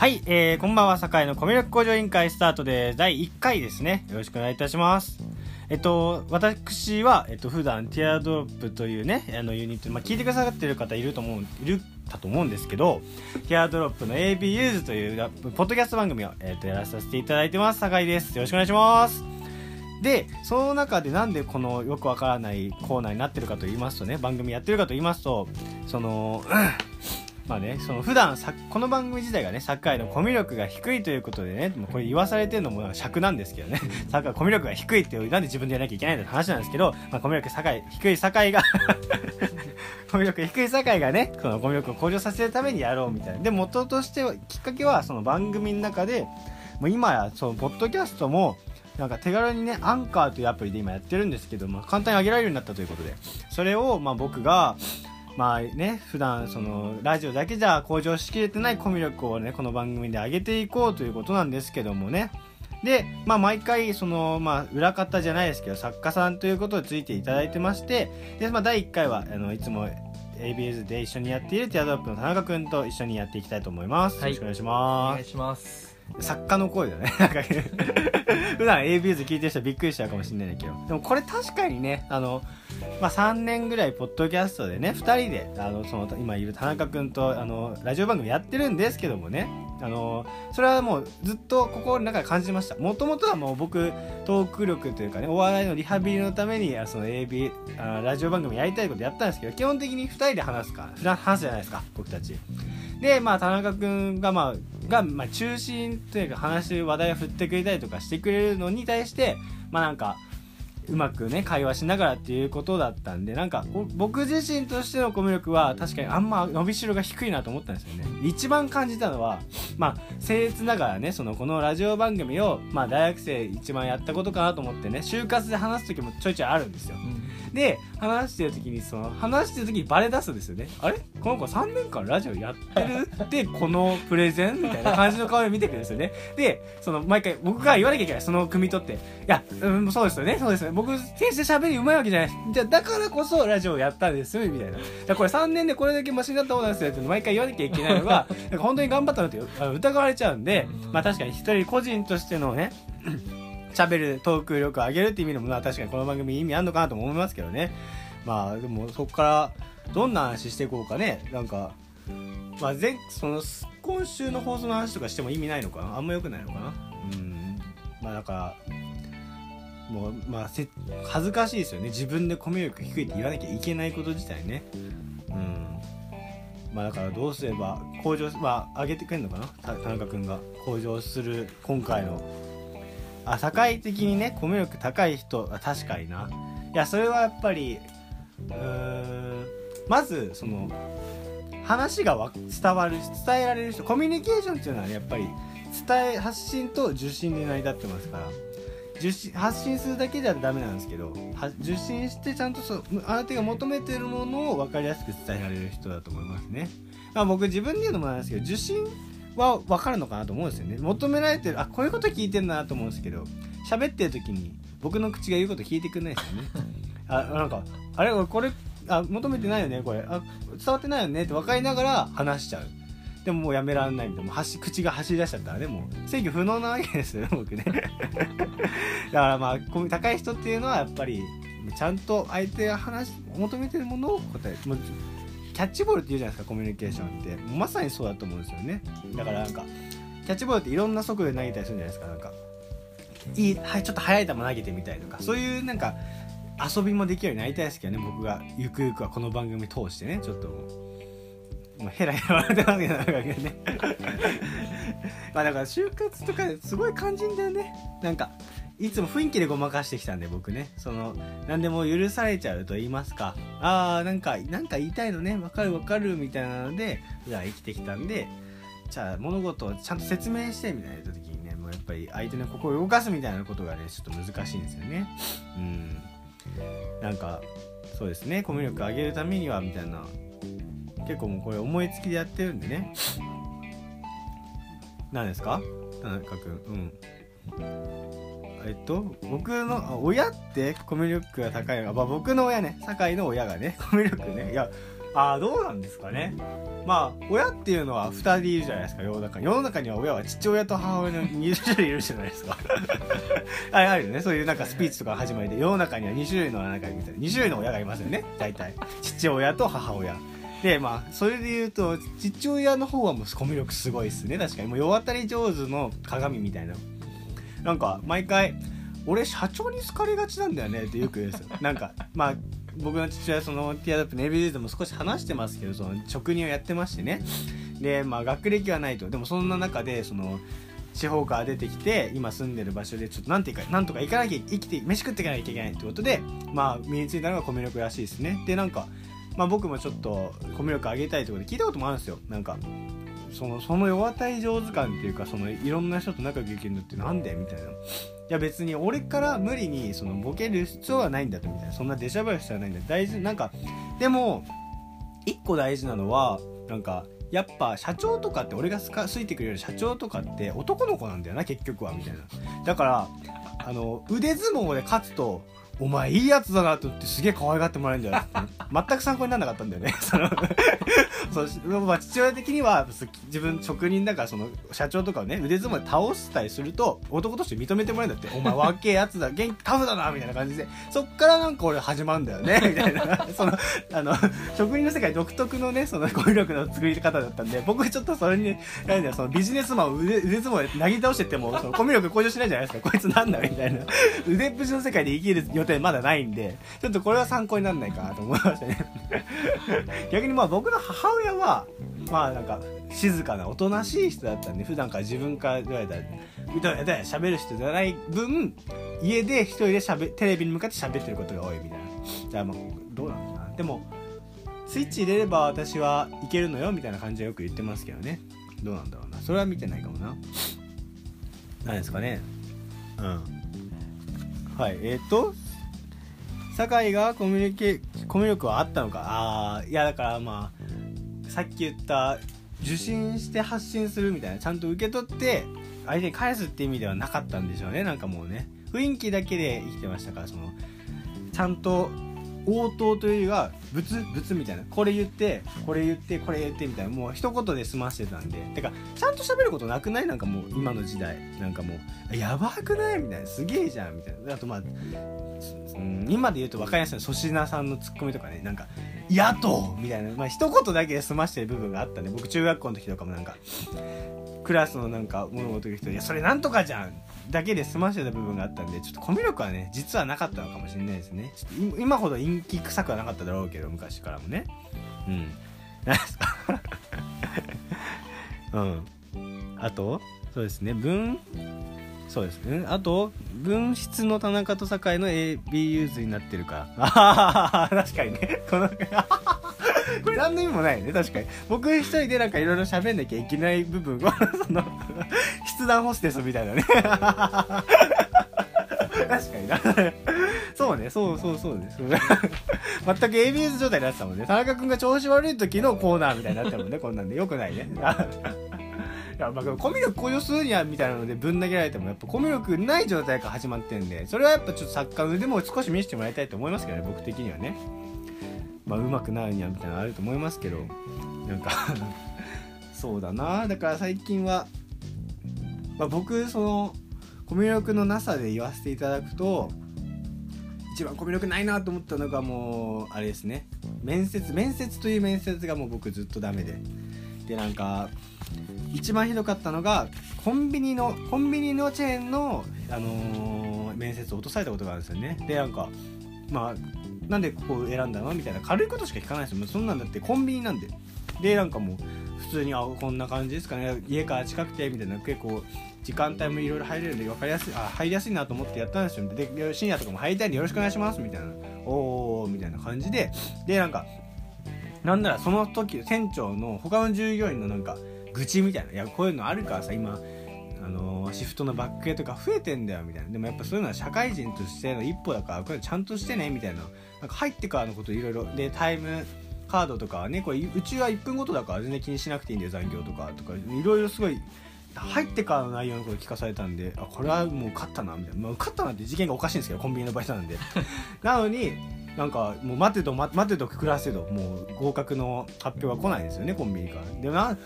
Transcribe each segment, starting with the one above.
はい、えー、こんばんは、堺のコミュ力向上委員会スタートで第1回ですね。よろしくお願いいたします。えっと、私は、えっと、普段、ティアドロップというね、あのユニット、まあ、聞いてくださってる方いると思う、いるかと思うんですけど、ティアドロップの AB ユーズというラポッドキャスト番組を、えっと、やらさせていただいてます。堺です。よろしくお願いします。で、その中でなんでこのよくわからないコーナーになってるかと言いますとね、番組やってるかと言いますと、その、うんまあね、その普段さこの番組自体がねサッカーへのコミュ力が低いということでねもうこれ言わされてるのも尺なんですけどね。サッカーコミュ力が低いってなんで自分でやらなきゃいけないんだって話なんですけど、まあ、コミュ力堺低い堺がコミュ力低い堺がねこのコミュ力を向上させるためにやろうみたいな。で元としてはきっかけはその番組の中でもう今やそのポッドキャストもなんか手軽にねアンカーというアプリで今やってるんですけど、まあ、簡単に上げられるようになったということで。それをまあ僕がまあね普段そのラジオだけじゃ向上しきれてないコミュ力をねこの番組で上げていこうということなんですけどもね。でまあ毎回そのまあ裏方じゃないですけど作家さんということでついていただいてましてでまあ第1回はあのいつも ABS で一緒にやっているティアドロップの田中君と一緒にやっていきたいと思います、はい。よろしくお願いしおます。願いします。作家の声だね。なんか 普段 ABS 聞いてる人はびっくりしちゃうかもしれないんだけど。でもこれ確かにねあの、まあ、3年ぐらいポッドキャストでね2人であのその今いる田中君とあのラジオ番組やってるんですけどもねあのそれはもうずっと心の中で感じました。もともとはもう僕トーク力というかねお笑いのリハビリのためにその AB あラジオ番組やりたいことやったんですけど基本的に2人で話すか話すじゃないですか僕たち。でまあ田中君がまあが、まあ、中心というか話話題を振ってくれたりとかしてくれるのに対してまあなんかうまくね会話しながらっていうことだったんでなんか僕自身としてのコミュ力は確かにあんま伸びしろが低いなと思ったんですよね。一番感じたのはまあ僭越ながらねそのこのラジオ番組をまあ大学生一番やったことかなと思ってね就活で話す時もちょいちょいあるんですよ。で話してる時にその話してる時にバレ出すんですよね。あれ？この子3年間ラジオやってる？ってこのプレゼン？みたいな感じの顔で見てくるんですよね。でその毎回僕が言わなきゃいけない。その汲み取って。いや、うん、そうですよね。そうですよね。僕決して喋りうまいわけじゃない。じゃあだからこそラジオをやったんですよみたいな。だこれ3年でこれだけマシになったことなんですよって毎回言わなきゃいけないのが 本当に頑張ったのって疑われちゃうんでうん。まあ確かに一人個人としてのね喋るトーク力を上げるっていう意味でもまあ確かにこの番組意味あるのかなと思いますけどね。まあでもそこからどんな話していこうかね。なんかまあ前その今週の放送の話とかしても意味ないのかな？あんま良くないのかな？うん。まあだからもうまあせ恥ずかしいですよね。自分でコミュ力低いって言わなきゃいけないこと自体ね。うん。まあだからどうすれば向上まあ上げてくれるのかな？田中君が向上する今回のあ社会的にねコミュ力高い人あ確かにな。いやそれはやっぱりうんまずその話が伝わる伝えられる人コミュニケーションっていうのはねやっぱり伝え発信と受信で成り立ってますから。受信発信するだけじゃダメなんですけど受信してちゃんとそう相手が求めてるものを分かりやすく伝えられる人だと思いますね、まあ、僕自分で言うのもなんですけど受信は分かるのかなと思うんですよね。求められてるあこういうこと聞いてんだなと思うんですけど喋ってる時に僕の口が言うこと聞いてくれないですよね。あなんかあれこれあ求めてないよねこれ。あ伝わってないよねって分かりながら話しちゃう。でももうやめられないみたいな。もう走口が走り出しちゃったらねもう。制御不能なわけですよね 僕ね。だからまあ高い人っていうのはやっぱりちゃんと相手が話求めてるものを答える。もうキャッチボールって言うじゃないですかコミュニケーションって。まさにそうだと思うんですよね。だからなんかキャッチボールっていろんな速度で投げたりするんじゃないですかなんか。いい、はい、ちょっと速い球投げてみたりとか。そういうなんか遊びもできるようになりたいですけどね僕が。ゆくゆくはこの番組通してねちょっともう、まあ、ヘラヘラ笑ってますけどなんかね。まあだから就活とかすごい肝心だよね。なんかいつも雰囲気でごまかしてきたんで僕ね。その何でも許されちゃうと言いますか。ああなんかなんか言いたいのね。わかるわかるみたいなのでじゃあ生きてきたんでじゃあ物事をちゃんと説明してみたいな時にねもうやっぱり相手の心を動かすみたいなことがねちょっと難しいんですよね。うん。なんかそうですね。コミュ力上げるためにはみたいな。結構もうこれ思いつきでやってるんでね。何ですか？田中君。うん。えっと僕のあ親ってコミュ力が高いのが、まあ、僕の親ね酒井の親がねコミュ力ねいやああどうなんですかね。まあ親っていうのは2人いるじゃないですか世の中。世の中には親は父親と母親の2種類いるじゃないですか。あ あるよね。そういうなんかスピーチとか始まりで世の中には2種類のなんかみたいな。2種類の親がいますよね大体。父親と母親。でまあそれで言うと父親の方はもうコミュ力すごいっすね。確かに。もう世渡り上手の鏡みたいななんか毎回俺社長に好かれがちなんだよねってよく言うんですよ。なんかまあ僕の父親そのティアドップの ABD でも少し話してますけどその職人をやってましてね。でまあ学歴はないと。でもそんな中でその地方から出てきて今住んでる場所でちょっとなんていうかな。んとか行かなきゃ生きて飯食っていかなきゃいけないってことでまあ身についたのがコミュ力らしいですね。でなんかまあ僕もちょっとコミュ力上げたいってことで聞いたこともあるんですよ。なんかそのその世渡り上手感っていうかそのいろんな人と仲良くできるのってなんでみたいないや別に俺から無理にそのボケる必要はないんだとみたいなそんな出しゃばる必要はないんだ大事なんかでも一個大事なのはなんかやっぱ社長とかって俺が好いてくれる社長とかって男の子なんだよな結局はみたいなだからあの腕相撲で勝つとお前いいやつだなと思ってすげえ可愛がってもらえるんだよ全く参考にならなかったんだよねその そう まあ、父親的には自分職人だからその社長とかをね腕相撲で倒したりすると男として認めてもらえるんだって。お前若えやつだ。元気タフだなみたいな感じで。そっからなんか俺始まるんだよねみたいな。そのあの職人の世界独特のねその語彙力の作り方だったんで僕ちょっとそれに何だそのビジネスマンを腕腕相撲でなぎ倒してってもそのコミュ力向上しないじゃないですか。こいつなんだみたいな。腕っぷしの世界で生きる予定まだないんでちょっとこれは参考にならないかなと思いましたね。逆にまあ僕の母母親はまあなんか静かなおとなしい人だったんで普段から自分から言われたらうだうだ喋る人じゃない分家で一人でしゃべテレビに向かって喋ってることが多いみたいなじゃあまあどうなのかな。でもスイッチ入れれば私はいけるのよみたいな感じはよく言ってますけどね。どうなんだろうな。それは見てないかもな。何ですかね。うん。はいえっ、と酒井がコミュニケコミュ力はあったのか。ああいやだからまあさっき言った受信して発信するみたいなちゃんと受け取って相手に返すって意味ではなかったんでしょうね。なんかもうね。雰囲気だけで生きてましたからそのちゃんと応答というよりは物物みたいな。これ言ってこれ言ってこれ言ってみたいな。もう一言で済ましてたんで。てかちゃんと喋ることなくない？なんかもう今の時代。なんかもうやばくない？みたいな。すげえじゃん。みたいな。あとまあうん今で言うと分かりやすい粗品さんのツッコミとかね。なんか「野党!」みたいな、まあ一言だけで済ましてる部分があったんで僕中学校の時とかもなんかクラスのなんか物事言う人「いやそれなんとかじゃん!」だけで済ましてた部分があったんでちょっとコミュ力はね実はなかったのかもしれないですね。ちょっと今ほど陰気臭くはなかっただろうけど昔からもね。うん。何すかうん。あとそうですね。文そうですね。あと分室の田中と酒井の AB ユーズになってるか。あ あ確かにね。この これ何の意味もないね。確かに。僕一人でなんかいろいろ喋んなきゃいけない部分は その筆談ホステスみたいなね。確かにな。そうね。そうそうそうです。全く ABS 状態になってたもんね。田中君が調子悪い時のコーナーみたいになったもんね。こんなんで。よくないね。やまあコミュ力向上するにはみたいなのでぶん投げられてもやっぱコミュ力ない状態から始まってんでそれはやっぱちょっと作家の腕も少し見せてもらいたいと思いますけどね僕的にはね。まあうまくなるにはみたいなのあると思いますけどなんか そうだな。だから最近は、まあ、僕そのコミュ力のなさで言わせていただくと一番コミュ力ないなと思ったのがもうあれですね。面接面接という面接がもう僕ずっとダメで。でなんか一番ひどかったのがコンビニのコンビニのチェーンの、あのー、面接を落とされたことがあるんですよね。でなんかまあなんでここを選んだのみたいな軽いことしか聞かないですよ。そんなんだってコンビニなんで。でなんかもう普通にあこんな感じですかね。家から近くてみたいな。結構時間帯もいろいろ入れるんで分かりやすいあ入りやすいなと思ってやったんですよ。で深夜とかも入りたいんでよろしくお願いしますみたいな。おおみたいな感じで。でなんかなんならその時店長の他の従業員のなんか愚痴みたいな。いやこういうのあるからさ今あのシフトのバック系とか増えてんだよみたいな。でもやっぱそういうのは社会人としての一歩だからこれちゃんとしてねみたいな。なんか入ってからのこといろいろでタイムカードとかはねこれうちは1分ごとだから全然気にしなくていいんだよ残業とかとか。いろいろすごい入ってからの内容のこと聞かされたんであこれはもう勝ったなみたいな、まあ、勝ったなって事件がおかしいんですけどコンビニの場所なんで。なのになんかもう待てど待てど暮らせどもう合格の発表が来ないんですよねコンビニから。でな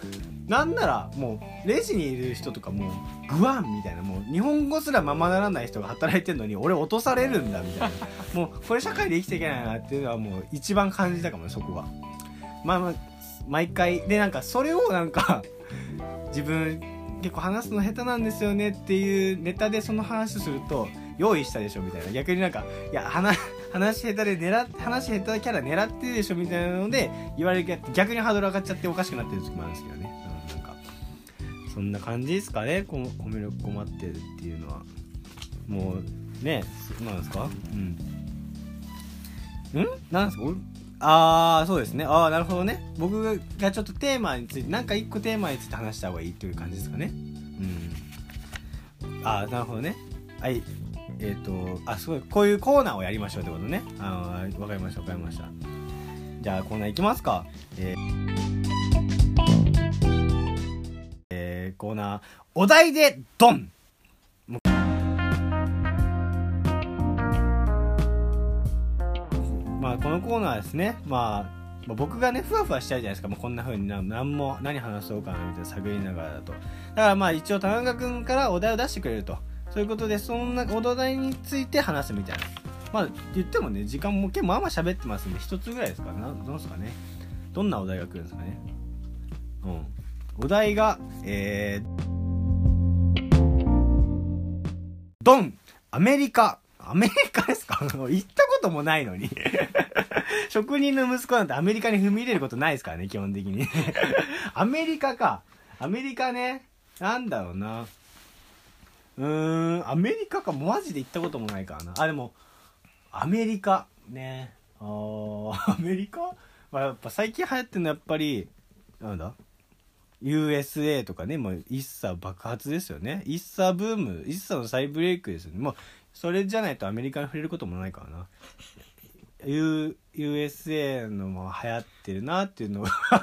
なんならもうレジにいる人とかもうグワンみたいなもう日本語すらままならない人が働いてるのに俺落とされるんだみたいな。もうこれ社会で生きていけないなっていうのはもう一番感じたかもねそこは。まあまあ毎回。でなんかそれをなんか自分結構話すの下手なんですよねっていうネタでその話すると用意したでしょみたいな。逆になんかいや話話下手で狙話下手キャラ狙ってるでしょみたいなので言われる逆にハードル上がっちゃっておかしくなってる時もあるんですけどね、うん、なんかそんな感じですかね。この米力困ってるっていうのは。もうねそうなんですか？うん。ん？なんですか？ああそうですね。ああなるほどね。僕がちょっとテーマについてなんか一個テーマについて話した方がいいという感じですかね。うん。ああなるほどね。はい。えっ、ー、とあすごいこういうコーナーをやりましょうってことね。あわかりましたわかりました。じゃあコーナーいきますか。えー、えー、コーナーお題でドン。まあこのコーナーですね。まあ、僕がねふわふわしちゃうじゃないですか、まあ、こんな風にな何も何話そうかなみたいな探りながらだと。だからまあ一応田中君からお題を出してくれると。そういうことでそんなお題について話すみたいな。まあ言ってもね時間も結構まあまあ喋ってますんで一つぐらいですかなどうですかね。どんなお題が来るんですかね。うん。お題がえー、ドン。アメリカ。アメリカですか？行ったこともないのに。職人の息子なんてアメリカに踏み入れることないですからね、基本的に。アメリカか。アメリカね。なんだろうな。うん、アメリカか、マジで行ったこともないからな。あ、でも、アメリカ、ね。あ、アメリカ？まあ、やっぱ最近流行ってるのはやっぱり、なんだ？USA とかね、もう一茶爆発ですよね。一茶ブーム、一茶の再ブレイクですよね。もう、それじゃないとアメリカに触れることもないからな。USA のも流行ってるなっていうのが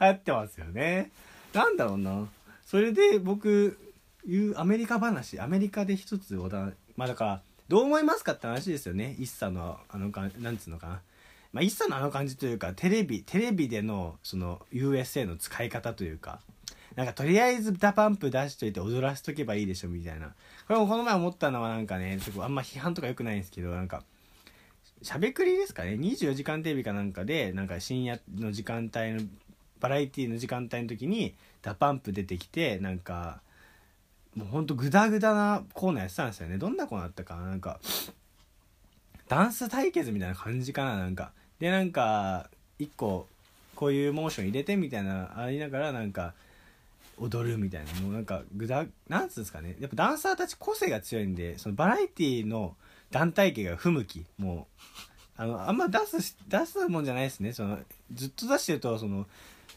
流行ってますよね。なんだろうな。それで僕、いうアメリカ話アメリカで一つおだまあだからどう思いますかって話ですよね。一茶のあのかなんつうのかな。まあ一茶のあの感じというかテレビテレビでのその USA の使い方というか。なんかとりあえずダパンプ出しといて踊らせとけばいいでしょみたいな。これもこの前思ったのはなんかねちょっとあんま批判とか良くないんですけどなんかしゃべくりですかね。24時間テレビかなんかでなんか深夜の時間帯のバラエティの時間帯の時に DA PUMP 出てきてなんかもうほんとグダグダなコーナーやってたんですよね。どんなコーナーだったかな？なんかダンス対決みたいな感じかな？なんか。でなんか一個こういうモーション入れてみたいなありながらなんか踊るみたいな。もうなんかグダなんつうんですかね？やっぱダンサーたち個性が強いんでそのバラエティの団体系が不向きもうあのあんま出す出すもんじゃないですね。そのずっと出してるとその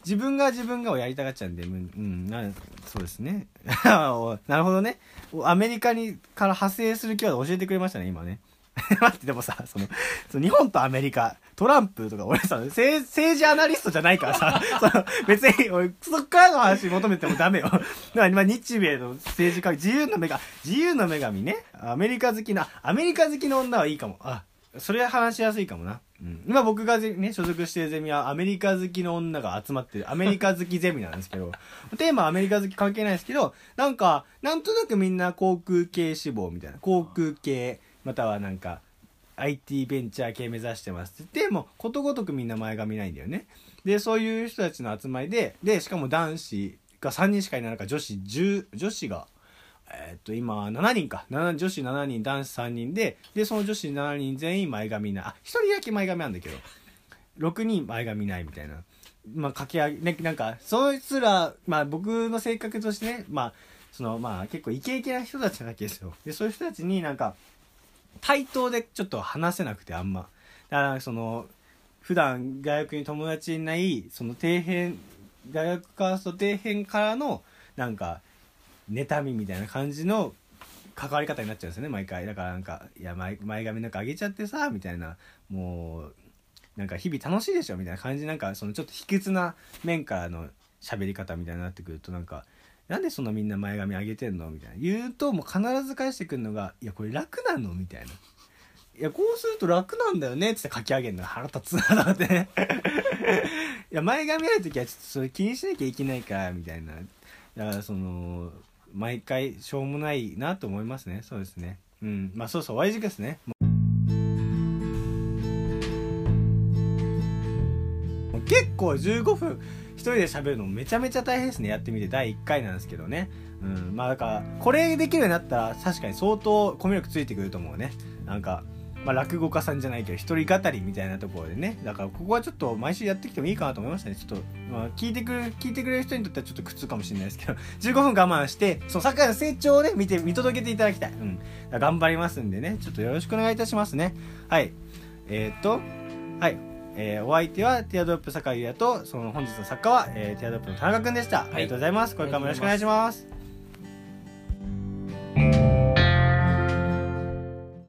自分が自分がをやりたがっちゃうんで、うん、なそうですね。なるほどね。アメリカにから派生するキーワード教えてくれましたね、今ね。待って、でもさ、その、その日本とアメリカ、トランプとか、俺さ、政治アナリストじゃないからさ、その別に、俺、そっからの話求めてもダメよ。だから、まあ、日米の政治家、自由の女神、自由の女神ね。アメリカ好きな、アメリカ好きの女はいいかも。あ、それは話しやすいかもな。うん、今僕がね、所属してるゼミはアメリカ好きの女が集まってるアメリカ好きゼミなんですけど、テーマはアメリカ好き関係ないですけど、なんか、なんとなくみんな航空系志望みたいな、航空系、またはなんか、IT ベンチャー系目指してますって言って、もことごとくみんな前髪ないんだよね。で、そういう人たちの集まりで、で、しかも男子が3人しかいない中、女子10、女子がえ、っと、今、7人か。女子7人、男子3人で、で、その女子7人全員前髪ない。あ、1人だけ前髪なんだけど、6人前髪ないみたいな。まあ、掛け上げ、ね、なんか、そいつら、まあ、僕の性格としてね、まあ、その、まあ、結構イケイケな人たちなわけですよ。で、そういう人たちになんか、対等でちょっと話せなくて、あんま。だから、その、普段大学に友達いない、その底辺、大学カースト底辺からの、なんか、妬みみたいな感じの関わり方になっちゃうんですよね毎回。だからなんか「いや前髪なんかあげちゃってさ」みたいな。もうなんか日々楽しいでしょみたいな感じ。なんかそのちょっと卑屈な面からの喋り方みたいになってくるとなんか「なんでそんなみんな前髪上げてんの?」みたいな。言うともう必ず返してくるのが「いやこれ楽なの?」みたいな。いやこうすると楽なんだよねっつって書き上げるの腹立つなって。ねいや前髪ある時はちょっとそれ気にしなきゃいけないからみたいな。だからその毎回しょうもないなと思いますね。そうですね。うん。まあそうそう Y 字ですね。結構15分一人で喋るのめちゃめちゃ大変ですね。やってみて第1回なんですけどね。うん。まあだからこれできるようになったら確かに相当コミュ力ついてくると思うね。なんかまあ、落語家さんじゃないけど一人語りみたいなところでね。だからここはちょっと毎週やってきてもいいかなと思いましたね。ちょっと、まあ、聞いてくれ聞いてくれる人にとってはちょっと苦痛かもしれないですけど。15分我慢してその酒井の成長をね見て見届けていただきたい、うん、頑張りますんでね。ちょっとよろしくお願いいたしますね。はい。えー、っとはい。えー、お相手はティアドロップ酒井優也とその本日の作家は、えー、ティアドロップの田中君でした、はい、ありがとうございます。これからもよろしくお願いします